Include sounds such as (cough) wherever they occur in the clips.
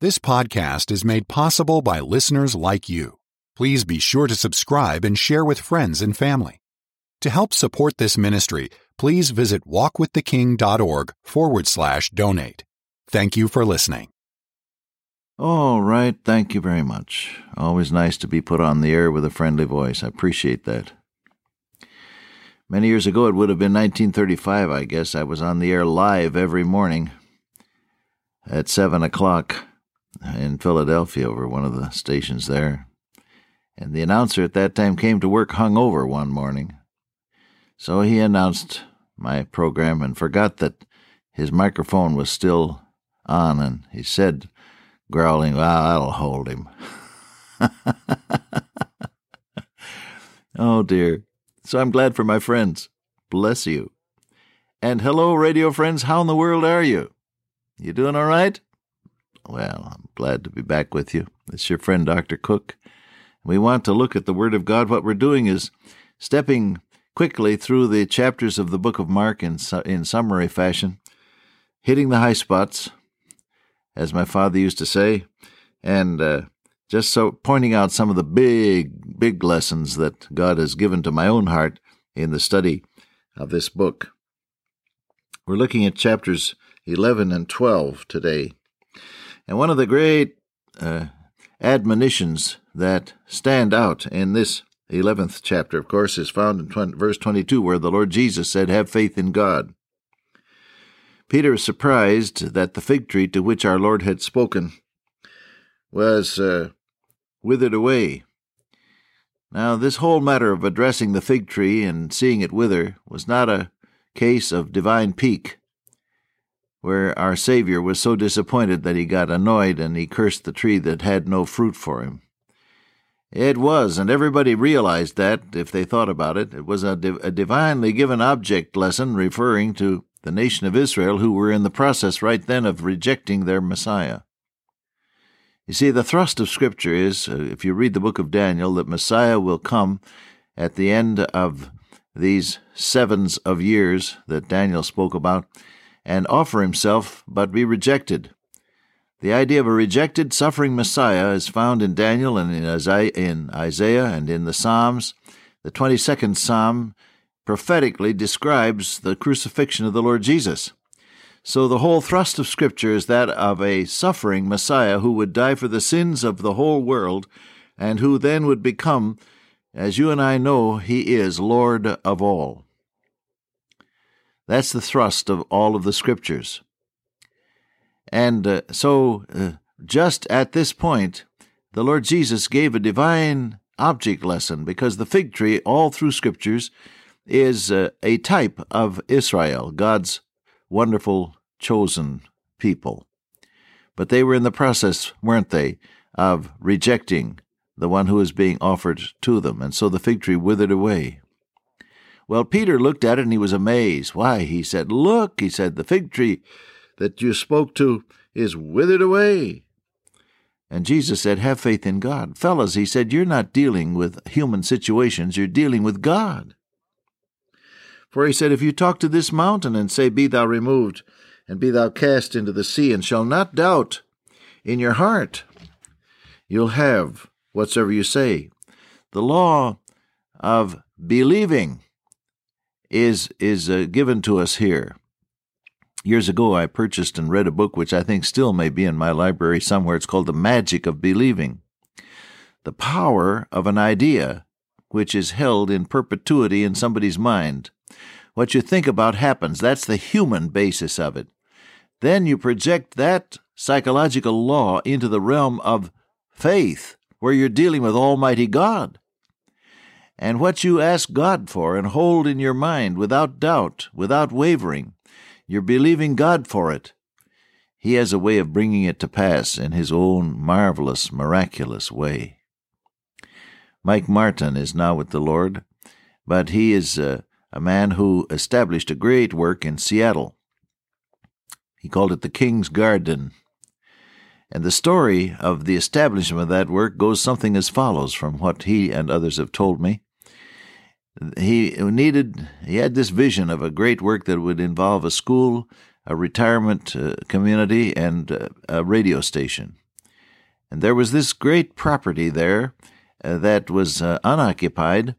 This podcast is made possible by listeners like you. Please be sure to subscribe and share with friends and family. To help support this ministry, please visit walkwiththeking.org forward slash donate. Thank you for listening. All right, thank you very much. Always nice to be put on the air with a friendly voice. I appreciate that. Many years ago, it would have been 1935, I guess, I was on the air live every morning at 7 o'clock in Philadelphia over one of the stations there. And the announcer at that time came to work hungover one morning. So he announced my program and forgot that his microphone was still on, and he said, growling, Well, that'll hold him. (laughs) oh, dear. So I'm glad for my friends. Bless you. And hello, radio friends. How in the world are you? You doing all right? Well, I'm glad to be back with you. It's your friend, Dr. Cook. We want to look at the Word of God. What we're doing is stepping quickly through the chapters of the book of Mark in, in summary fashion, hitting the high spots, as my father used to say, and uh, just so pointing out some of the big, big lessons that God has given to my own heart in the study of this book. We're looking at chapters 11 and 12 today. And one of the great uh, admonitions that stand out in this 11th chapter, of course, is found in 20, verse 22, where the Lord Jesus said, Have faith in God. Peter is surprised that the fig tree to which our Lord had spoken was uh, withered away. Now, this whole matter of addressing the fig tree and seeing it wither was not a case of divine pique, where our Savior was so disappointed that he got annoyed and he cursed the tree that had no fruit for him. It was, and everybody realized that if they thought about it. It was a, div- a divinely given object lesson referring to the nation of Israel who were in the process right then of rejecting their Messiah. You see, the thrust of Scripture is, uh, if you read the book of Daniel, that Messiah will come at the end of these sevens of years that Daniel spoke about and offer himself but be rejected. The idea of a rejected, suffering Messiah is found in Daniel and in Isaiah, and in the Psalms. The 22nd Psalm prophetically describes the crucifixion of the Lord Jesus. So the whole thrust of Scripture is that of a suffering Messiah who would die for the sins of the whole world, and who then would become, as you and I know, he is Lord of all. That's the thrust of all of the Scriptures. And uh, so, uh, just at this point, the Lord Jesus gave a divine object lesson because the fig tree, all through Scriptures, is uh, a type of Israel, God's wonderful chosen people. But they were in the process, weren't they, of rejecting the one who was being offered to them, and so the fig tree withered away. Well, Peter looked at it and he was amazed. Why? He said, Look, he said, the fig tree that you spoke to is withered away. And Jesus said, Have faith in God. Fellas, he said, You're not dealing with human situations, you're dealing with God. For he said, If you talk to this mountain and say, Be thou removed, and be thou cast into the sea, and shall not doubt in your heart, you'll have whatsoever you say. The law of believing is is uh, given to us here. Years ago, I purchased and read a book which I think still may be in my library somewhere. It's called The Magic of Believing. The power of an idea which is held in perpetuity in somebody's mind. What you think about happens. That's the human basis of it. Then you project that psychological law into the realm of faith, where you're dealing with Almighty God. And what you ask God for and hold in your mind without doubt, without wavering, you're believing God for it. He has a way of bringing it to pass in His own marvelous, miraculous way. Mike Martin is now with the Lord, but he is a, a man who established a great work in Seattle. He called it the King's Garden. And the story of the establishment of that work goes something as follows from what he and others have told me. He needed, he had this vision of a great work that would involve a school, a retirement uh, community, and uh, a radio station. And there was this great property there uh, that was uh, unoccupied,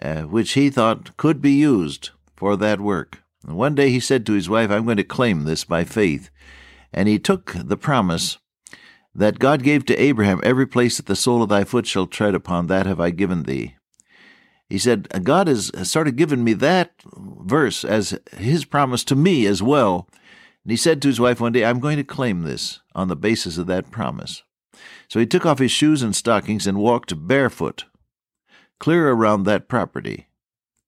uh, which he thought could be used for that work. And one day he said to his wife, I'm going to claim this by faith. And he took the promise that God gave to Abraham, Every place that the sole of thy foot shall tread upon, that have I given thee. He said, God has sort of given me that verse as his promise to me as well. And he said to his wife one day, I'm going to claim this on the basis of that promise. So he took off his shoes and stockings and walked barefoot clear around that property,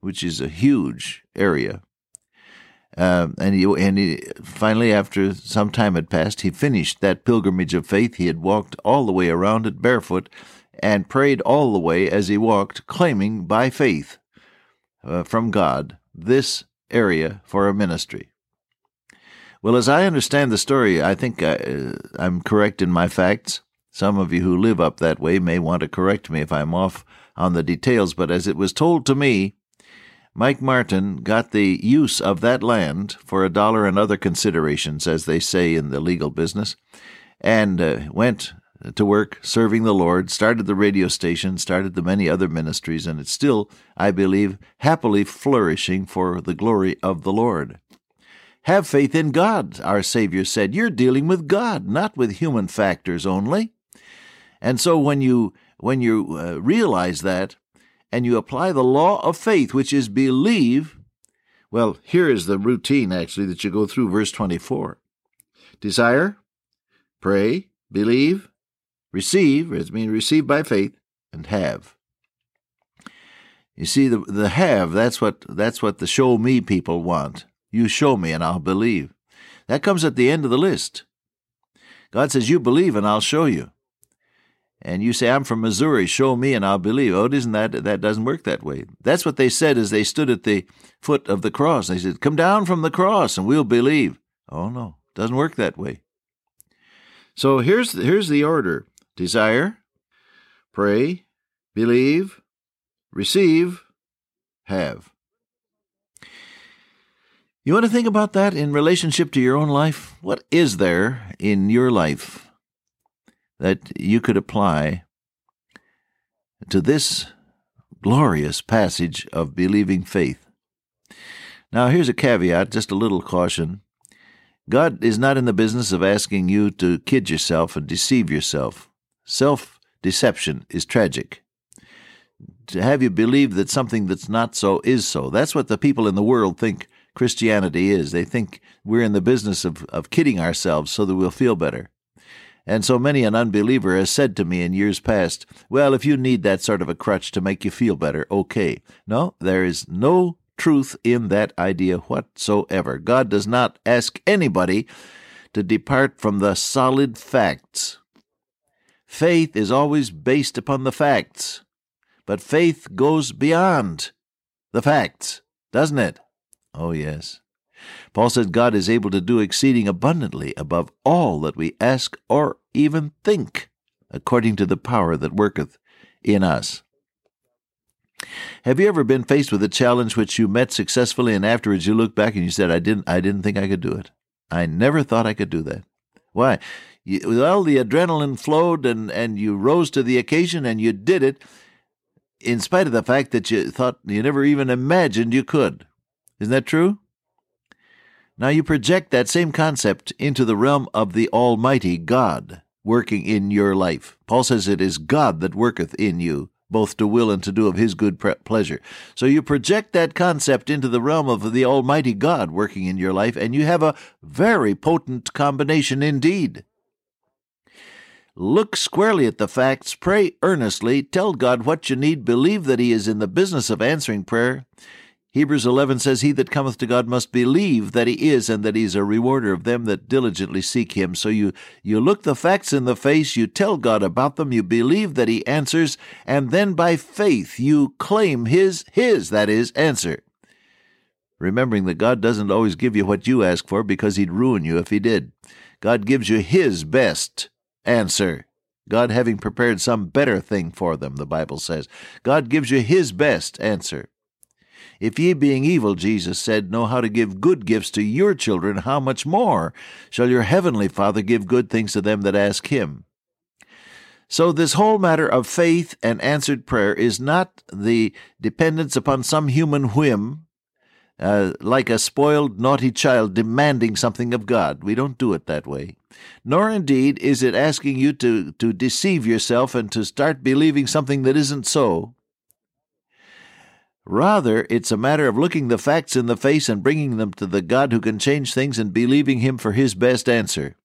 which is a huge area. Uh, and he, and he, finally, after some time had passed, he finished that pilgrimage of faith. He had walked all the way around it barefoot and prayed all the way as he walked, claiming by faith uh, from God this area for a ministry. Well, as I understand the story, I think I, uh, I'm correct in my facts. Some of you who live up that way may want to correct me if I'm off on the details, but as it was told to me, Mike Martin got the use of that land for a dollar and other considerations, as they say in the legal business, and uh, went to work serving the Lord, started the radio station, started the many other ministries, and it's still, I believe, happily flourishing for the glory of the Lord. Have faith in God, our Savior said. You're dealing with God, not with human factors only. And so when you when you uh, realize that, and you apply the law of faith, which is believe, well, here is the routine actually that you go through, verse 24. Desire, pray, believe, receive, as mean receive by faith, and have. You see, the, the have, that's what, that's what the show me people want. You show me and I'll believe. That comes at the end of the list. God says, You believe and I'll show you and you say, I'm from Missouri, show me and I'll believe. Oh, isn't that, that doesn't work that way. That's what they said as they stood at the foot of the cross. They said, Come down from the cross and we'll believe. Oh, no, doesn't work that way. So here's, here's the order desire, pray, believe, receive, have. You want to think about that in relationship to your own life? What is there in your life that you could apply to this glorious passage of believing faith. Now, here's a caveat, just a little caution. God is not in the business of asking you to kid yourself and deceive yourself. Self deception is tragic. To have you believe that something that's not so is so. That's what the people in the world think Christianity is. They think we're in the business of, of kidding ourselves so that we'll feel better. And so many an unbeliever has said to me in years past, Well, if you need that sort of a crutch to make you feel better, okay. No, there is no truth in that idea whatsoever. God does not ask anybody to depart from the solid facts. Faith is always based upon the facts, but faith goes beyond the facts, doesn't it? Oh, yes. Paul said God is able to do exceeding abundantly above all that we ask or even think, according to the power that worketh in us. Have you ever been faced with a challenge which you met successfully and afterwards you look back and you said, I didn't I didn't think I could do it. I never thought I could do that. Why? You, well, the adrenaline flowed and, and you rose to the occasion and you did it in spite of the fact that you thought you never even imagined you could. Isn't that true? Now you project that same concept into the realm of the Almighty God working in your life. Paul says it is God that worketh in you, both to will and to do of his good pleasure. So you project that concept into the realm of the Almighty God working in your life, and you have a very potent combination indeed. Look squarely at the facts, pray earnestly, tell God what you need, believe that He is in the business of answering prayer, Hebrews 11 says, He that cometh to God must believe that He is, and that He is a rewarder of them that diligently seek Him. So you, you look the facts in the face, you tell God about them, you believe that He answers, and then by faith you claim His, His, that is, answer. Remembering that God doesn't always give you what you ask for because He'd ruin you if He did. God gives you His best answer. God having prepared some better thing for them, the Bible says. God gives you His best answer. If ye, being evil, Jesus said, know how to give good gifts to your children, how much more shall your heavenly Father give good things to them that ask him? So, this whole matter of faith and answered prayer is not the dependence upon some human whim, uh, like a spoiled, naughty child demanding something of God. We don't do it that way. Nor, indeed, is it asking you to, to deceive yourself and to start believing something that isn't so. Rather, it's a matter of looking the facts in the face and bringing them to the God who can change things and believing Him for His best answer.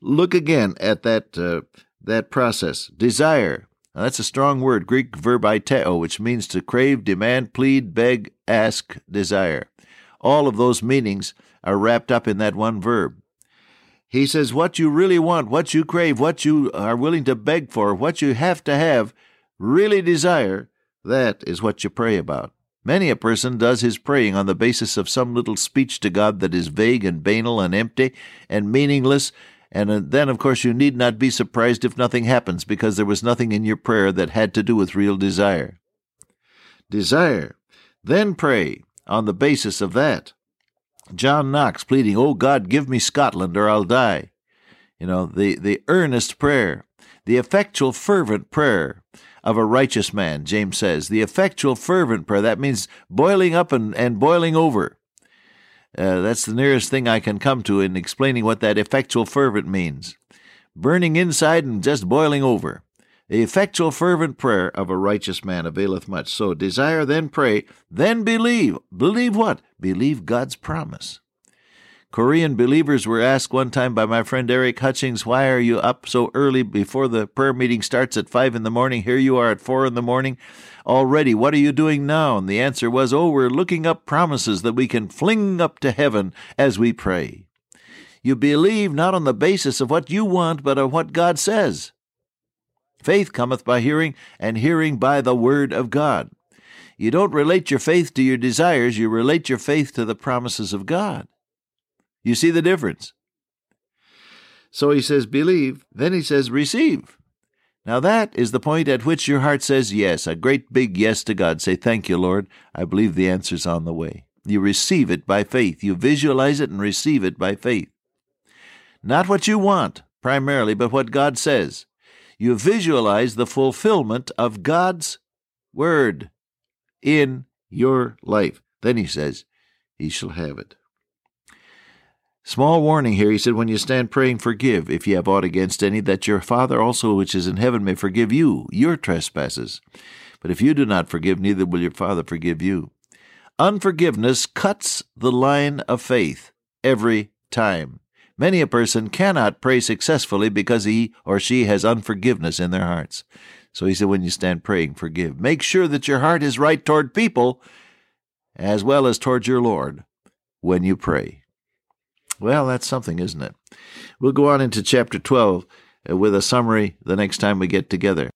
Look again at that uh, that process. Desire. Now, that's a strong word, Greek verb aiteo, which means to crave, demand, plead, beg, ask, desire. All of those meanings are wrapped up in that one verb. He says, What you really want, what you crave, what you are willing to beg for, what you have to have, really desire, that is what you pray about. Many a person does his praying on the basis of some little speech to God that is vague and banal and empty and meaningless and uh, then, of course, you need not be surprised if nothing happens because there was nothing in your prayer that had to do with real desire. Desire. Then pray on the basis of that. John Knox pleading, Oh God, give me Scotland or I'll die. You know, the, the earnest prayer, the effectual, fervent prayer of a righteous man, James says. The effectual, fervent prayer, that means boiling up and, and boiling over. Uh, that's the nearest thing I can come to in explaining what that effectual fervent means. Burning inside and just boiling over. The effectual fervent prayer of a righteous man availeth much. So desire, then pray, then believe. Believe what? Believe God's promise. Korean believers were asked one time by my friend Eric Hutchings, Why are you up so early before the prayer meeting starts at 5 in the morning? Here you are at 4 in the morning already. What are you doing now? And the answer was, Oh, we're looking up promises that we can fling up to heaven as we pray. You believe not on the basis of what you want, but of what God says. Faith cometh by hearing, and hearing by the word of God. You don't relate your faith to your desires, you relate your faith to the promises of God. You see the difference? So he says, believe. Then he says, receive. Now that is the point at which your heart says yes, a great big yes to God. Say, Thank you, Lord. I believe the answer's on the way. You receive it by faith. You visualize it and receive it by faith. Not what you want, primarily, but what God says. You visualize the fulfillment of God's word in your life. Then he says, He shall have it. Small warning here, he said, when you stand praying, forgive if ye have aught against any, that your Father also which is in heaven may forgive you your trespasses. But if you do not forgive, neither will your Father forgive you. Unforgiveness cuts the line of faith every time. Many a person cannot pray successfully because he or she has unforgiveness in their hearts. So he said, when you stand praying, forgive. Make sure that your heart is right toward people as well as toward your Lord when you pray. Well, that's something, isn't it? We'll go on into chapter 12 uh, with a summary the next time we get together.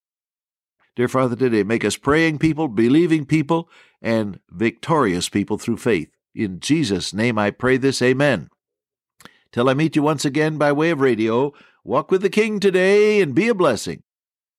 Dear Father, today make us praying people, believing people, and victorious people through faith. In Jesus' name I pray this. Amen. Till I meet you once again by way of radio, walk with the King today and be a blessing.